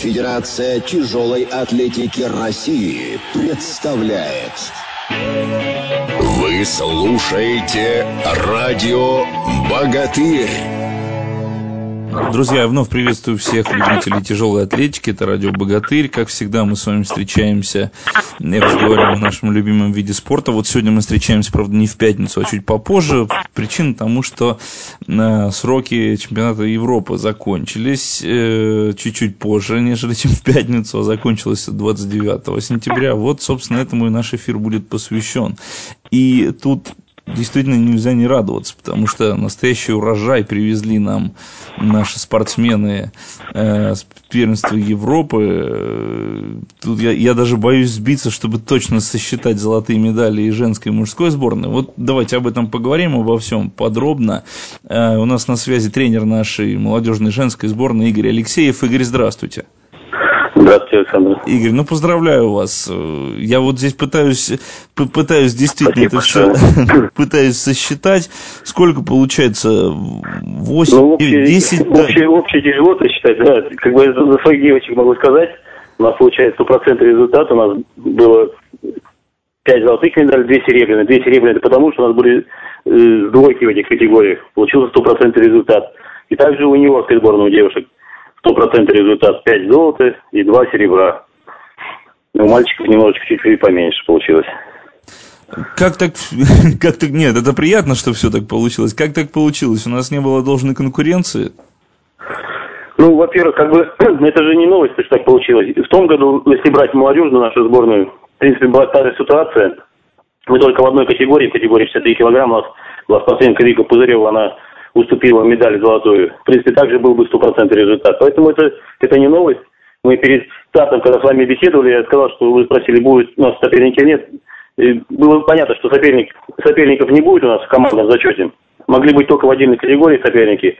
Федерация тяжелой атлетики России представляет. Вы слушаете радио «Богатырь». Друзья, я вновь приветствую всех любителей тяжелой атлетики. Это радио «Богатырь». Как всегда, мы с вами встречаемся и разговариваем о нашем любимом виде спорта. Вот сегодня мы встречаемся, правда, не в пятницу, а чуть попозже. Причина тому, что э, сроки чемпионата Европы закончились э, чуть-чуть позже, нежели чем в пятницу, а закончилось 29 сентября. Вот, собственно, этому и наш эфир будет посвящен. И тут действительно нельзя не радоваться, потому что настоящий урожай привезли нам наши спортсмены э, с первенства Европы. Тут я, я даже боюсь сбиться, чтобы точно сосчитать золотые медали и женской, и мужской сборной. Вот давайте об этом поговорим, обо всем подробно. Э, у нас на связи тренер нашей молодежной женской сборной Игорь Алексеев. Игорь, здравствуйте. Здравствуйте, Александр. Игорь, ну поздравляю вас. Я вот здесь пытаюсь, пытаюсь действительно это все, пытаюсь сосчитать, сколько получается 8, ну, общее, 10... Общее, да. общее тяжело сосчитать, да. Как бы за своих девочек могу сказать, у нас получается 100% результат, у нас было 5 золотых медалей, 2 серебряные. 2 серебряные это потому, что у нас были э, двойки в этих категориях. Получился 100% результат. И также у него сборной у девушек стопроцентный результат 5 золота и 2 серебра. У мальчиков немножечко чуть-чуть поменьше получилось. Как так, как так, нет, это приятно, что все так получилось. Как так получилось? У нас не было должной конкуренции? Ну, во-первых, как бы, это же не новость, что так получилось. В том году, если брать молодежную нашу сборную, в принципе, была та же ситуация. Мы только в одной категории, в категории 63 килограмма, у нас была спортсменка Вика Пузырева, она уступила медаль золотую. В принципе, также был бы стопроцентный результат. Поэтому это, это не новость. Мы перед стартом, когда с вами беседовали, я сказал, что вы спросили, будет у нас соперники нет. И было понятно, что соперник, соперников не будет у нас в командном зачете. Могли быть только в отдельной категории соперники.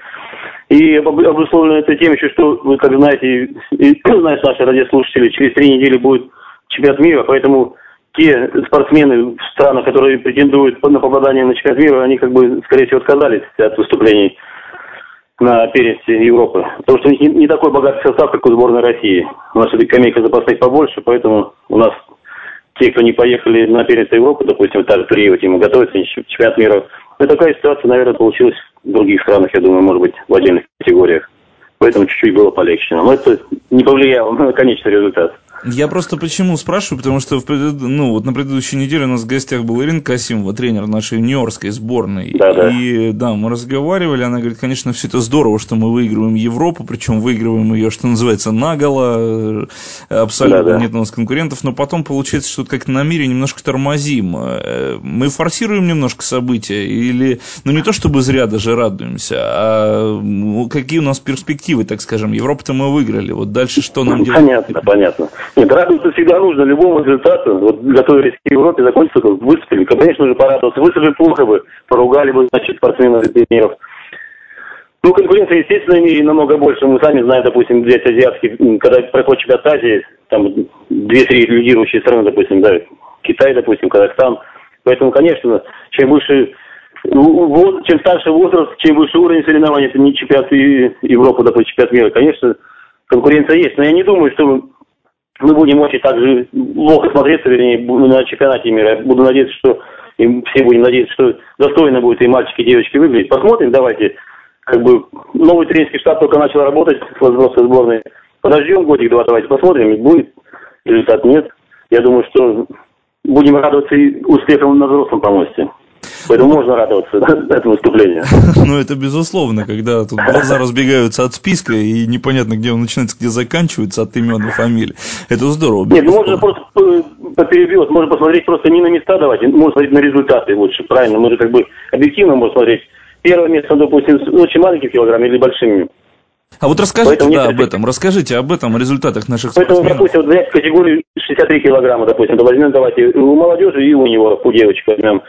И обусловлено это тем еще, что вы, как знаете, и, и знаете наши радиослушатели, через три недели будет чемпионат мира, поэтому те спортсмены в странах, которые претендуют на попадание на чемпионат мира, они как бы, скорее всего, отказались от выступлений на первенстве Европы. Потому что у них не, не такой богатый состав, как у сборной России. У нас все-таки скамейка запасных побольше, поэтому у нас те, кто не поехали на первенство Европы, допустим, так Туриева, ему готовится чемпионат мира. Но такая ситуация, наверное, получилась в других странах, я думаю, может быть, в отдельных категориях. Поэтому чуть-чуть было полегче. Но это не повлияло на конечный результат. Я просто почему спрашиваю, потому что в, ну, вот на предыдущей неделе у нас в гостях был Ирина Касимова, тренер нашей нью-йоркской сборной. Да, да. И да, мы разговаривали, она говорит, конечно, все это здорово, что мы выигрываем Европу, причем выигрываем ее, что называется, наголо, абсолютно да, да. нет у нас конкурентов, но потом получается, что как-то на мире немножко тормозим. Э, мы форсируем немножко события или, ну не то чтобы зря даже радуемся, а какие у нас перспективы, так скажем, Европу-то мы выиграли, вот дальше что нам делать? Понятно, понятно. Нет, радоваться всегда нужно любому результату. Вот готовились к Европе, закончится, выступили. Конечно же, порадоваться. Выступили плохо бы, поругали бы, значит, спортсменов тренеров. Ну, конкуренция, естественно, мире намного больше. Мы сами знаем, допустим, взять азиатский, когда проходит чемпионат Азии, там две-три лидирующие страны, допустим, да, Китай, допустим, Казахстан. Поэтому, конечно, чем выше чем старше возраст, чем выше уровень соревнований, это не чемпионат Европы, допустим, чемпионат мира, конечно, конкуренция есть. Но я не думаю, что мы будем очень также плохо смотреться, вернее, на чемпионате мира. Буду надеяться, что и все будем надеяться, что достойно будет и мальчики, и девочки выглядеть. Посмотрим, давайте. Как бы новый тренерский штаб только начал работать с взрослой сборной. Подождем годик-два, давайте посмотрим, будет результат, нет. Я думаю, что будем радоваться и успехам на взрослом помосте. Поэтому можно радоваться да, этому выступлению. Ну, это безусловно, когда тут глаза разбегаются от списка, и непонятно, где он начинается, где заканчивается, от имен и фамилий. Это здорово. Нет, ну можно просто перебил, можно посмотреть просто не на места давать, можно смотреть на результаты лучше, правильно? Мы же как бы объективно можем смотреть. Первое место, допустим, с очень маленьким килограммом или большими. А вот расскажите Поэтому да, об этом, расскажите об этом, о результатах наших Поэтому, спортсменов. допустим, вот взять категорию 63 килограмма, допустим, то возьмем, давайте, у молодежи и у него, у девочек возьмем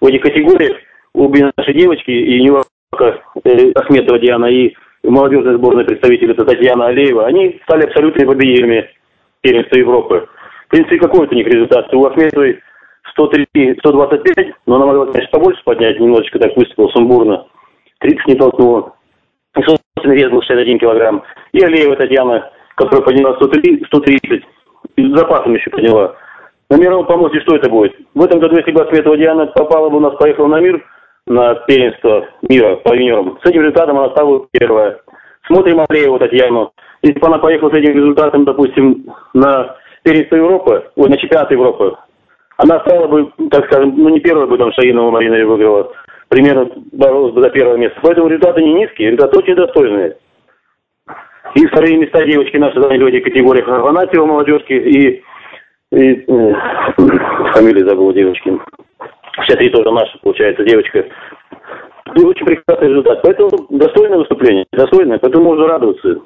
в этих категориях обе наши девочки, и Ньюака э, Ахметова Диана, и молодежная сборная представитель, это Татьяна Алеева, они стали абсолютными победителями первенства Европы. В принципе, какой вот у них результат? У Ахметовой 103, 125, но она могла, конечно, побольше поднять, немножечко так выступила сумбурно. 30 не толкнула. Собственно, вес был 61 килограмм. И Алеева Татьяна которая подняла 103, 130, и с запасом еще подняла. На мировом помосте что это будет? В этом году, если бы Асметова Диана попала бы у нас, поехала на мир, на первенство мира по юниорам, с этим результатом она стала первая. Смотрим Андрееву Татьяну. Если бы она поехала с этим результатом, допустим, на первенство Европы, ой, на чемпионат Европы, она стала бы, так скажем, ну не первой бы там Шаинова Марина выиграла, примерно боролась бы за первое место. Поэтому результаты не низкие, результаты очень достойные. И вторые места девочки наши заняли в этих категориях Афанасьева молодежки и, и э, фамилию забыл девочки. Все три тоже наши, получается, девочка. И очень прекрасный результат. Поэтому достойное выступление, достойное, поэтому можно радоваться.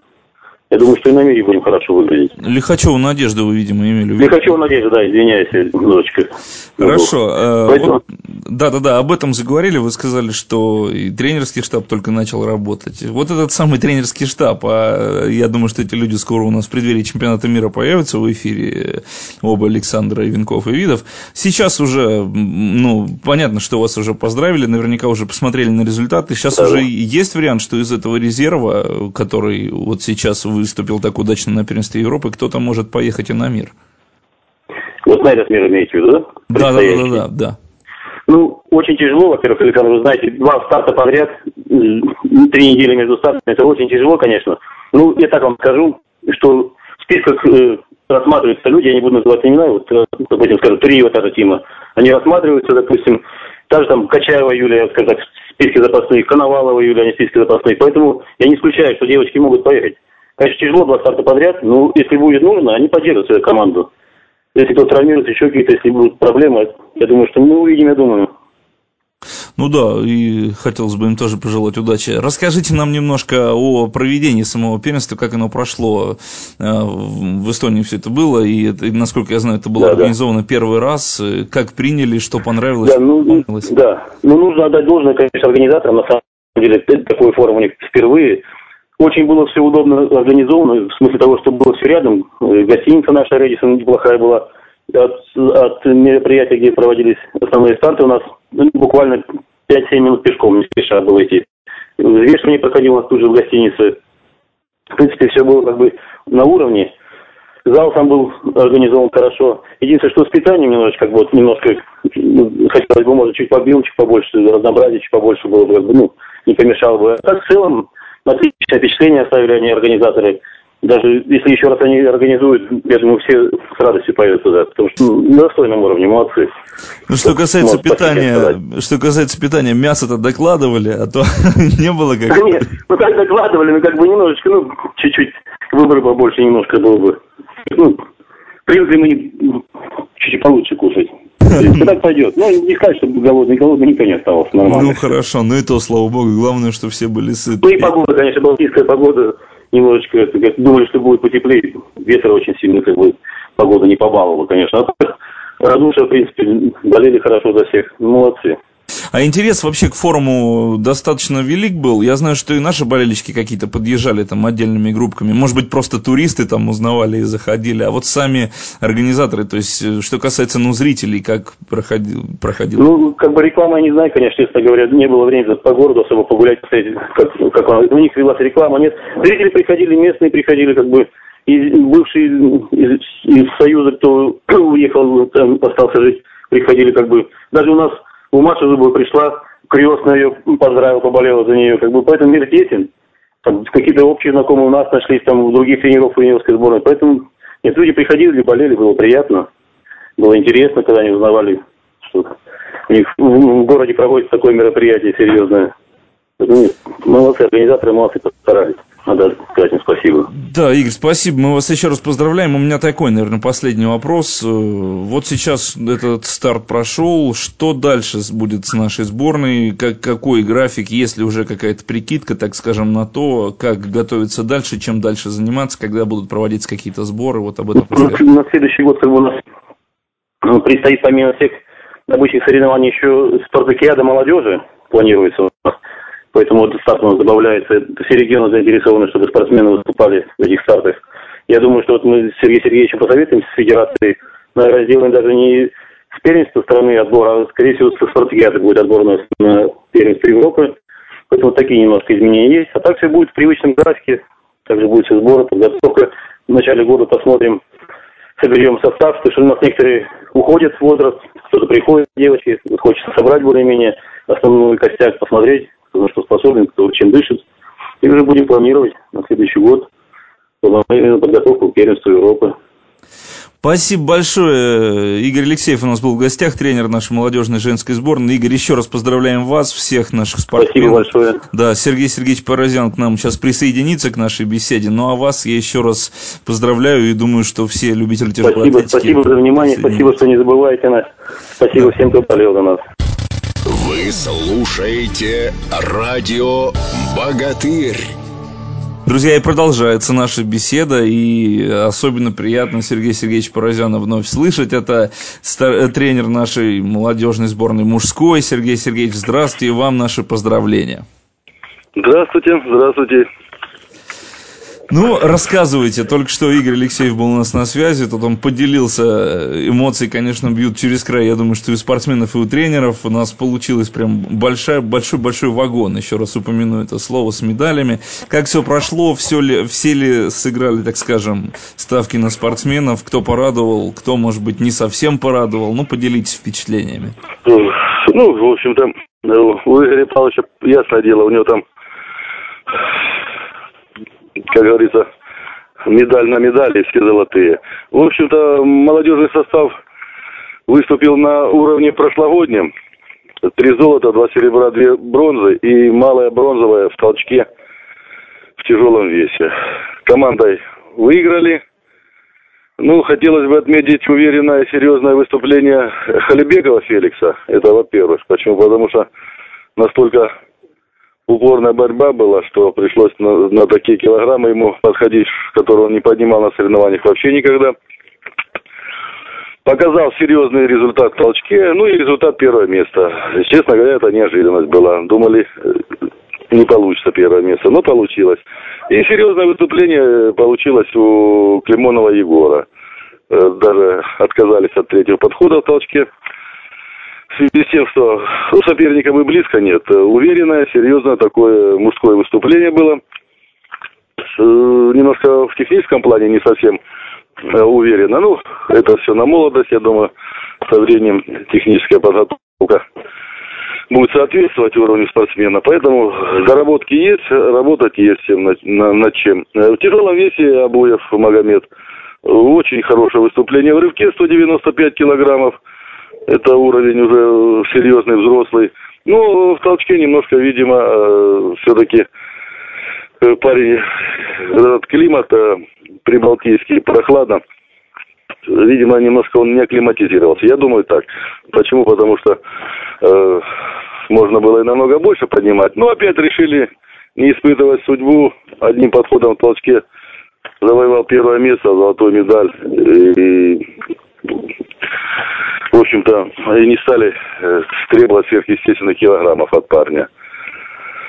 Я думаю, что и на мире будем хорошо выглядеть. Лихачева Надежда вы, видимо, имели в виду. Лихачева Надежда, да, извиняюсь, дочка. Хорошо. Э, Поэтому... Да-да-да, об этом заговорили. Вы сказали, что и тренерский штаб только начал работать. Вот этот самый тренерский штаб, а я думаю, что эти люди скоро у нас в преддверии чемпионата мира появятся в эфире, оба Александра Венков и Видов. Сейчас уже, ну, понятно, что вас уже поздравили, наверняка уже посмотрели на результаты. Сейчас да. уже есть вариант, что из этого резерва, который вот сейчас вы выступил так удачно на первенстве Европы, кто-то может поехать и на мир. Вот на этот мир имеете в виду, да? Да, да, да, да, да. Ну, очень тяжело, во-первых, Александр, вы знаете, два старта подряд, три недели между стартами, это очень тяжело, конечно. Ну, я так вам скажу, что в списках э, рассматриваются люди, я не буду называть имена, вот, э, допустим, скажу, три вот эта тима, они рассматриваются, допустим, даже там Качаева Юлия, скажем так, в списке запасных, Коновалова Юлия, они в списке запасных, поэтому я не исключаю, что девочки могут поехать. Конечно, тяжело два старта подряд, но если будет нужно, они поддержат свою команду. Если кто травмируется, еще какие-то, если будут проблемы, я думаю, что мы увидим, я думаю. Ну да, и хотелось бы им тоже пожелать удачи. Расскажите нам немножко о проведении самого первенства, как оно прошло. Э, в Эстонии все это было, и, это, насколько я знаю, это было да, организовано да. первый раз. Как приняли, что понравилось? Да, ну, да. ну нужно отдать должное, конечно, организаторам. На самом деле, такой форум у них впервые. Очень было все удобно организовано, в смысле того, что было все рядом. Э, гостиница наша Редисон неплохая была. От, от мероприятия, где проводились основные старты, у нас ну, буквально 5-7 минут пешком, не спеша было идти. Взвешивание проходило у нас тут же в гостинице. В принципе, все было как бы на уровне. Зал там был организован хорошо. Единственное, что с питанием немножечко, как бы, вот, немножко, ну, хотелось бы, может, чуть побилочек побольше, разнообразия чуть побольше было бы, как бы, ну, не помешало бы. А так, в целом, отличное впечатление оставили они организаторы. Даже если еще раз они организуют, я думаю, все с радостью поедут туда, потому что ну, на достойном уровне, молодцы. Ну, что касается вот, питания, что касается питания, мясо-то докладывали, а то не было как... Нет, ну так докладывали, но как бы немножечко, ну, чуть-чуть выбор побольше немножко было бы. Ну, привыкли мы чуть-чуть получше кушать. Так пойдет. Ну, не сказать, что голодный, голодный никто не остался нормально. Ну, хорошо, ну и то, слава богу, главное, что все были сыты. Ну и погода, конечно, балтийская погода, немножечко, думали, что будет потеплее, ветер очень сильный, как бы, погода не побаловала, конечно. А так, радуша, в принципе, болели хорошо за всех, молодцы. А интерес вообще к форуму достаточно велик был. Я знаю, что и наши болельщики какие-то подъезжали там отдельными группками. Может быть, просто туристы там узнавали и заходили. А вот сами организаторы, то есть, э, что касается, ну, зрителей, как проходил? проходил? Ну, как бы реклама я не знаю, конечно, честно говоря. Не было времени по городу особо погулять, как, как. У них велась реклама, нет. Зрители приходили, местные приходили, как бы, и бывшие из, из Союза, кто уехал, там остался жить, приходили, как бы. Даже у нас у Маши Зубова пришла, крестная ее поздравила, поболела за нее. Как бы поэтому мир тесен. Там какие-то общие знакомые у нас нашлись, там у других тренеров юниорской сборной. Поэтому нет, люди приходили, болели, было приятно. Было интересно, когда они узнавали, что у них в городе проводится такое мероприятие серьезное. Нет, молодцы, организаторы молодцы, постарались. Им спасибо. Да, Игорь, спасибо. Мы вас еще раз поздравляем. У меня такой, наверное, последний вопрос. Э, вот сейчас этот старт прошел. Что дальше будет с нашей сборной? Как, какой график? Есть ли уже какая-то прикидка, так скажем, на то, как готовиться дальше, чем дальше заниматься, когда будут проводиться какие-то сборы? Вот об этом ну, На следующий год как бы у нас ну, предстоит помимо всех обычных соревнований еще спартакиада молодежи планируется у нас. Поэтому вот старт у нас добавляется. Все регионы заинтересованы, чтобы спортсмены выступали в этих стартах. Я думаю, что вот мы с Сергеем Сергеевичем посоветуемся с федерацией. Наверное, сделаем даже не с первенства страны отбор, а, скорее всего, со спартакиады будет отбор у нас на первенство Европы. Поэтому такие немножко изменения есть. А так все будет в привычном графике. Также будет все сборы, подготовка. в начале года посмотрим, соберем состав, потому что у нас некоторые уходят в возраст, кто-то приходит, девочки, хочется собрать более-менее основной костяк, посмотреть, кто на что способен, кто чем дышит. И уже будем планировать на следующий год подготовку к первенству Европы. Спасибо большое. Игорь Алексеев у нас был в гостях, тренер нашей молодежной женской сборной. Игорь, еще раз поздравляем вас, всех наших спортсменов. Спасибо большое. Да, Сергей Сергеевич Порозян к нам сейчас присоединится к нашей беседе. Ну а вас я еще раз поздравляю и думаю, что все любители тяжелой Спасибо, спасибо за внимание, спасибо, что не забываете нас. Спасибо да. всем, кто болел за нас. Вы слушаете радио «Богатырь». Друзья, и продолжается наша беседа, и особенно приятно Сергей Сергеевич Порозяна вновь слышать. Это тренер нашей молодежной сборной мужской. Сергей Сергеевич, здравствуйте, и вам наши поздравления. Здравствуйте, здравствуйте. Ну, рассказывайте. Только что Игорь Алексеев был у нас на связи, тут он поделился. Эмоции, конечно, бьют через край. Я думаю, что и у спортсменов, и у тренеров у нас получилось прям большой, большой, большой вагон. Еще раз упомяну это слово с медалями. Как все прошло, все ли, все ли сыграли, так скажем, ставки на спортсменов? Кто порадовал, кто, может быть, не совсем порадовал? Ну, поделитесь впечатлениями. Ну, в общем-то, у Игоря Павловича ясное дело, у него там как говорится, медаль на медали, все золотые. В общем-то, молодежный состав выступил на уровне прошлогоднем. Три золота, два серебра, две бронзы и малая бронзовая в толчке в тяжелом весе. Командой выиграли. Ну, хотелось бы отметить уверенное, серьезное выступление Халибекова Феликса. Это во-первых. Почему? Потому что настолько упорная борьба была, что пришлось на, на такие килограммы ему подходить, которые он не поднимал на соревнованиях вообще никогда. Показал серьезный результат в толчке, ну и результат первого места. Честно говоря, это неожиданность была. Думали, э, не получится первое место, но получилось. И серьезное выступление получилось у Климонова Егора. Э, даже отказались от третьего подхода в толчке в связи с тем, что ну, соперника мы близко нет. Уверенное, серьезное такое мужское выступление было. С, немножко в техническом плане не совсем э, уверенно. Ну, это все на молодость, я думаю, со временем техническая подготовка будет соответствовать уровню спортсмена. Поэтому заработки есть, работать есть всем над, на, над чем. Э, в тяжелом весе Абуев Магомед очень хорошее выступление в рывке 195 килограммов. Это уровень уже серьезный, взрослый. Ну, в толчке немножко, видимо, э, все-таки э, парень, этот климат э, прибалтийский, прохладно. Видимо, немножко он не акклиматизировался. Я думаю так. Почему? Потому что э, можно было и намного больше поднимать. Но опять решили не испытывать судьбу. Одним подходом в толчке завоевал первое место, золотую медаль. И в общем-то, и не стали э, требовать сверхъестественных килограммов от парня.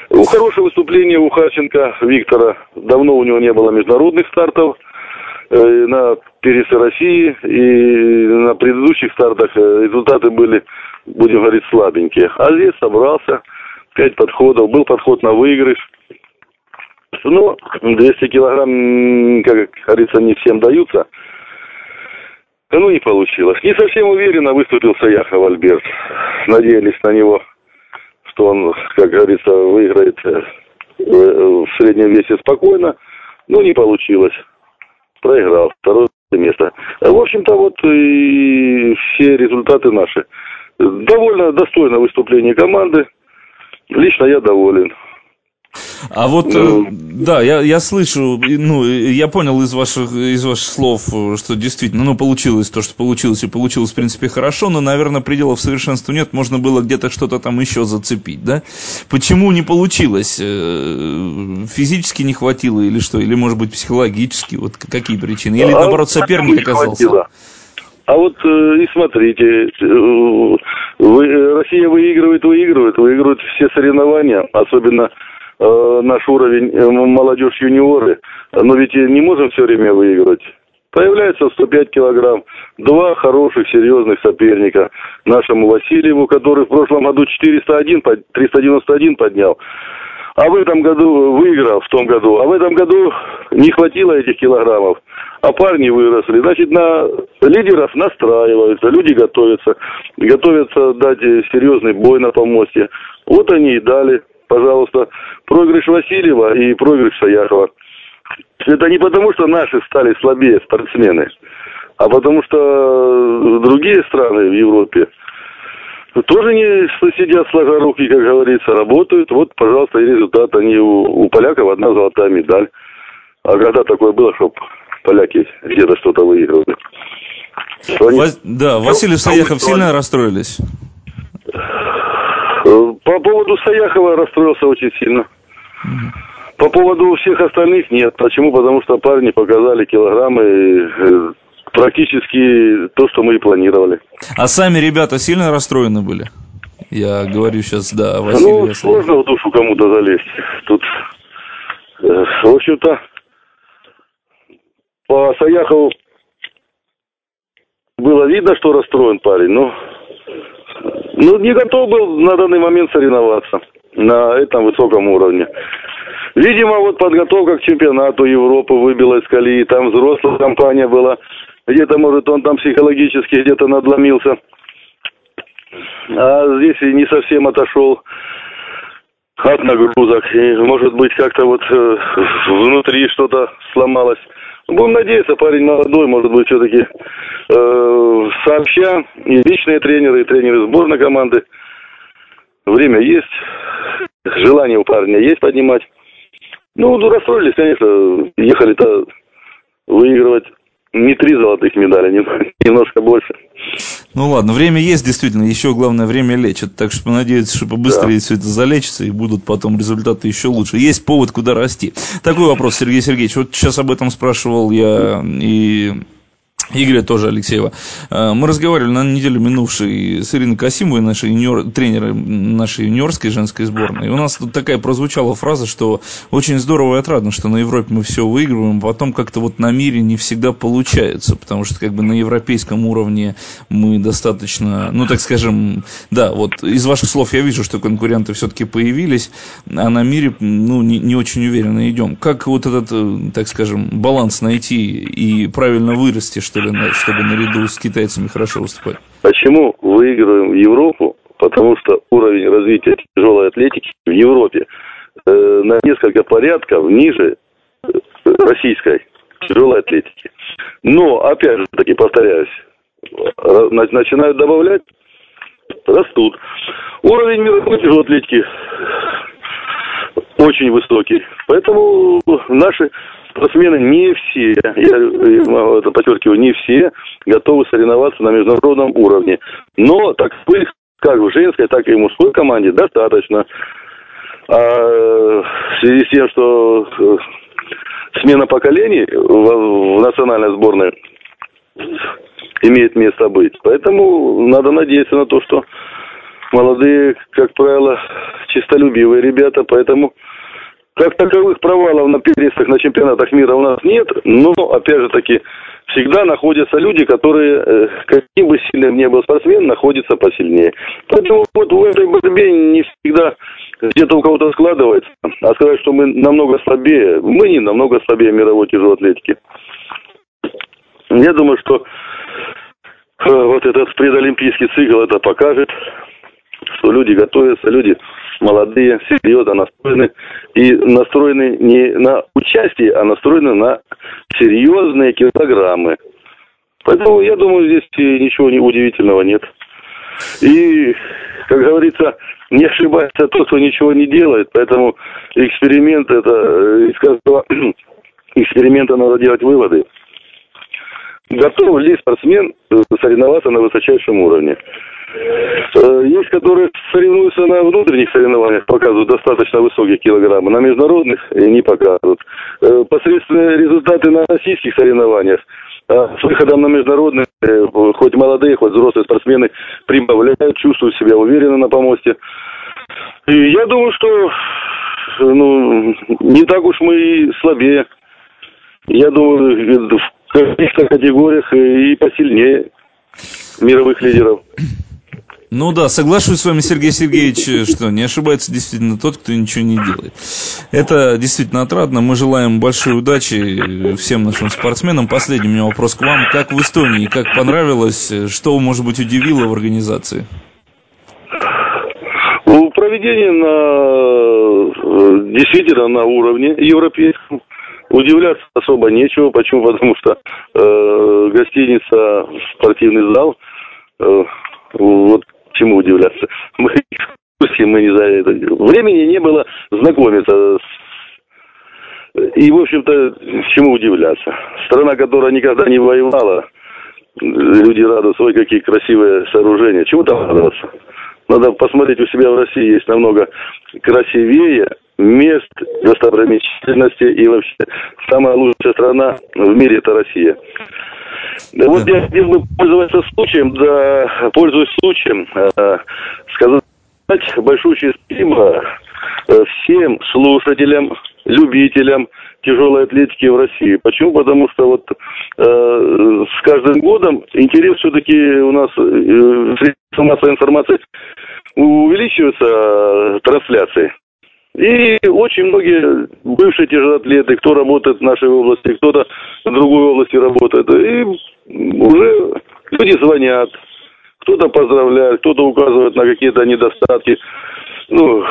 У хорошее выступление у Харченко Виктора. Давно у него не было международных стартов э, на пересе России. И на предыдущих стартах э, результаты были, будем говорить, слабенькие. А здесь собрался, пять подходов. Был подход на выигрыш. Ну, 200 килограмм, как говорится, не всем даются. Ну, не получилось. Не совсем уверенно выступил Саяхов Альберт. Надеялись на него, что он, как говорится, выиграет э, в среднем весе спокойно. Ну, не получилось. Проиграл. Второе место. В общем-то, вот и все результаты наши. Довольно достойное выступление команды. Лично я доволен. А вот, ну, да, я, я слышу, ну, я понял из ваших, из ваших слов, что действительно, ну, получилось то, что получилось, и получилось, в принципе, хорошо, но, наверное, пределов совершенства нет, можно было где-то что-то там еще зацепить, да? Почему не получилось? Э, физически не хватило или что? Или, может быть, психологически? Вот какие причины? Или, а наоборот, соперник оказался? Хватило. А вот э, и смотрите, э, вы, Россия выигрывает, выигрывает, выигрывает все соревнования, особенно э, наш уровень э, молодежь юниоры, но ведь не можем все время выигрывать. Появляется 105 килограмм, два хороших, серьезных соперника. Нашему Васильеву, который в прошлом году 401, 391 поднял. А в этом году выиграл, в том году. А в этом году не хватило этих килограммов. а парни выросли. Значит, на лидеров настраиваются, люди готовятся, готовятся дать серьезный бой на помосте. Вот они и дали, пожалуйста, проигрыш Васильева и проигрыш Саяхова. Это не потому, что наши стали слабее спортсмены, а потому что другие страны в Европе тоже не сидят сложа руки, как говорится, работают. Вот, пожалуйста, и результат. Они у, у поляков одна золотая медаль. А когда такое было, чтобы поляки где-то что-то выигрывали? Они... Вас... Да, Василий Саяхов сильно расстроились? По поводу Саяхова расстроился очень сильно. По поводу всех остальных нет. Почему? Потому что парни показали килограммы э, практически то, что мы и планировали. А сами ребята сильно расстроены были? Я говорю сейчас, да, Василий. Ну, сложно в душу кому-то залезть. Тут, э, в общем-то, по Саяхову было видно, что расстроен парень, но ну, не готов был на данный момент соревноваться на этом высоком уровне. Видимо, вот подготовка к чемпионату Европы выбила из колеи. Там взрослая компания была. Где-то, может, он там психологически где-то надломился. А здесь и не совсем отошел от нагрузок. И, может быть, как-то вот э, внутри что-то сломалось. Будем надеяться, парень молодой, может быть, все-таки э, сообща и личные тренеры, и тренеры сборной команды. Время есть, желание у парня есть поднимать. Ну, расстроились, конечно, ехали-то выигрывать не три золотых медали, немножко больше. Ну ладно, время есть действительно, еще главное время лечит, так что надеяться, что побыстрее да. все это залечится и будут потом результаты еще лучше. Есть повод, куда расти. Такой вопрос, Сергей Сергеевич, вот сейчас об этом спрашивал я и Игоря тоже Алексеева. Э, мы разговаривали на неделю минувшей с Ириной Касимовой, нашей юниор, тренером нашей юниорской женской сборной. И у нас тут такая прозвучала фраза, что очень здорово и отрадно, что на Европе мы все выигрываем, а потом как-то вот на мире не всегда получается, потому что как бы на европейском уровне мы достаточно, ну так скажем, да, вот из ваших слов я вижу, что конкуренты все-таки появились, а на мире, ну, не, не очень уверенно идем. Как вот этот, э, так скажем, баланс найти и правильно вырасти, что ли, чтобы наряду с китайцами хорошо выступать? Почему выигрываем Европу? Потому что уровень развития тяжелой атлетики в Европе э, на несколько порядков ниже э, российской тяжелой атлетики. Но, опять же таки, повторяюсь, начинают добавлять, растут. Уровень мировой тяжелой атлетики очень высокий. Поэтому наши спортсмены не все, я это подчеркиваю, не все готовы соревноваться на международном уровне. Но так как в женской, так и в мужской команде достаточно. А в связи с тем, что э, смена поколений в, в национальной сборной имеет место быть. Поэтому надо надеяться на то, что молодые, как правило, чистолюбивые ребята, поэтому как таковых провалов на перестах на чемпионатах мира у нас нет, но, опять же таки, всегда находятся люди, которые, э, каким бы сильным ни был спортсмен, находятся посильнее. Поэтому вот в этой борьбе не всегда где-то у кого-то складывается. А сказать, что мы намного слабее, мы не намного слабее мировой тяжелой атлетики. Я думаю, что э, вот этот предолимпийский цикл это покажет, что люди готовятся, люди молодые, серьезно настроены. И настроены не на участие, а настроены на серьезные килограммы. Поэтому, я думаю, здесь ничего удивительного нет. И, как говорится, не ошибается тот, кто ничего не делает. Поэтому эксперимент это, э, из каждого эксперимента надо делать выводы. Готов ли спортсмен э, соревноваться на высочайшем уровне? Э, есть, которые соревнуются на внутренних соревнованиях, показывают достаточно высокие килограммы, на международных не показывают. Э, посредственные результаты на российских соревнованиях а с выходом на международные, э, хоть молодые, хоть взрослые спортсмены прибавляют, чувствуют себя уверенно на помосте. И я думаю, что ну, не так уж мы и слабее. Я думаю, в каких-то категориях и посильнее мировых лидеров. Ну да, соглашусь с вами, Сергей Сергеевич, что не ошибается действительно тот, кто ничего не делает. Это действительно отрадно. Мы желаем большой удачи всем нашим спортсменам. Последний у меня вопрос к вам. Как в Эстонии? Как понравилось? Что, может быть, удивило в организации? Проведение на, действительно на уровне европейском. Удивляться особо нечего. Почему? Потому что э, гостиница, спортивный зал, э, вот чему удивляться. Мы, мы не за это. Времени не было знакомиться с и, в общем-то, чему удивляться. Страна, которая никогда не воевала, люди радуются, ой, какие красивые сооружения. Чему там радоваться? Надо посмотреть, у себя в России есть намного красивее мест, достопримечательностей и вообще самая лучшая страна в мире это Россия. Вот я хотел бы пользоваться случаем, да, пользуясь случаем, э, сказать большое спасибо э, всем слушателям, любителям тяжелой атлетики в России. Почему? Потому что вот э, с каждым годом интерес все-таки у нас э, средства массовой информации увеличиваются э, трансляции. И очень многие бывшие тяжелоатлеты, кто работает в нашей области, кто-то в другой области работает, и уже люди звонят, кто-то поздравляет, кто-то указывает на какие-то недостатки. Ну,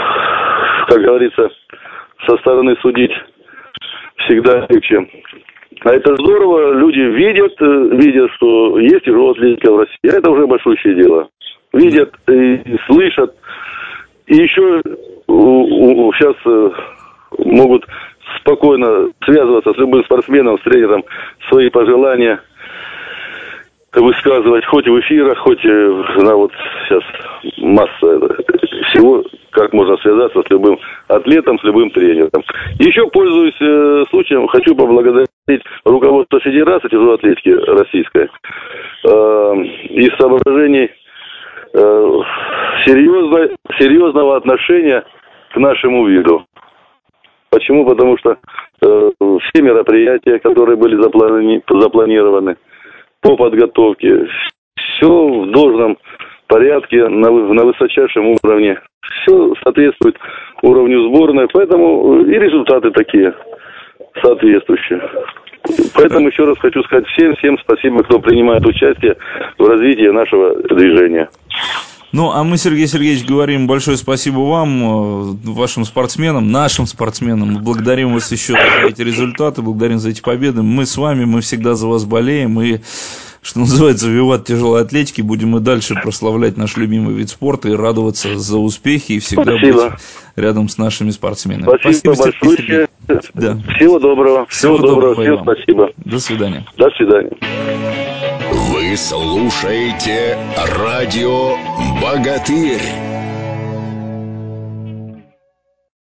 как говорится, со стороны судить всегда легче. А это здорово, люди видят, э, видят, что есть тяжелая атлетика в России. А это уже большое дело. Видят и слышат. И еще сейчас э, могут спокойно связываться с любым спортсменом, с тренером, свои пожелания высказывать хоть в эфирах, хоть э, на вот сейчас масса всего, как можно связаться с любым атлетом, с любым тренером. Еще пользуюсь э, случаем, хочу поблагодарить руководство Федерации тяжелой атлетики российской э, из соображений э, серьезно, серьезного отношения к нашему виду. Почему? Потому что э, все мероприятия, которые были заплани- запланированы по подготовке, все в должном порядке, на, на высочайшем уровне. Все соответствует уровню сборной, поэтому и результаты такие соответствующие. Поэтому еще раз хочу сказать всем, всем спасибо, кто принимает участие в развитии нашего движения. Ну, а мы, Сергей Сергеевич, говорим большое спасибо вам, э, вашим спортсменам, нашим спортсменам. Благодарим вас еще за эти результаты, благодарим за эти победы. Мы с вами, мы всегда за вас болеем и что называется, виват тяжелой атлетики. Будем и дальше прославлять наш любимый вид спорта и радоваться за успехи и всегда спасибо. быть рядом с нашими спортсменами. Спасибо, спасибо большое. Да. Всего доброго. Всего, Всего доброго. доброго. Всем спасибо. До свидания. До свидания. Вы слушаете радио «Богатырь».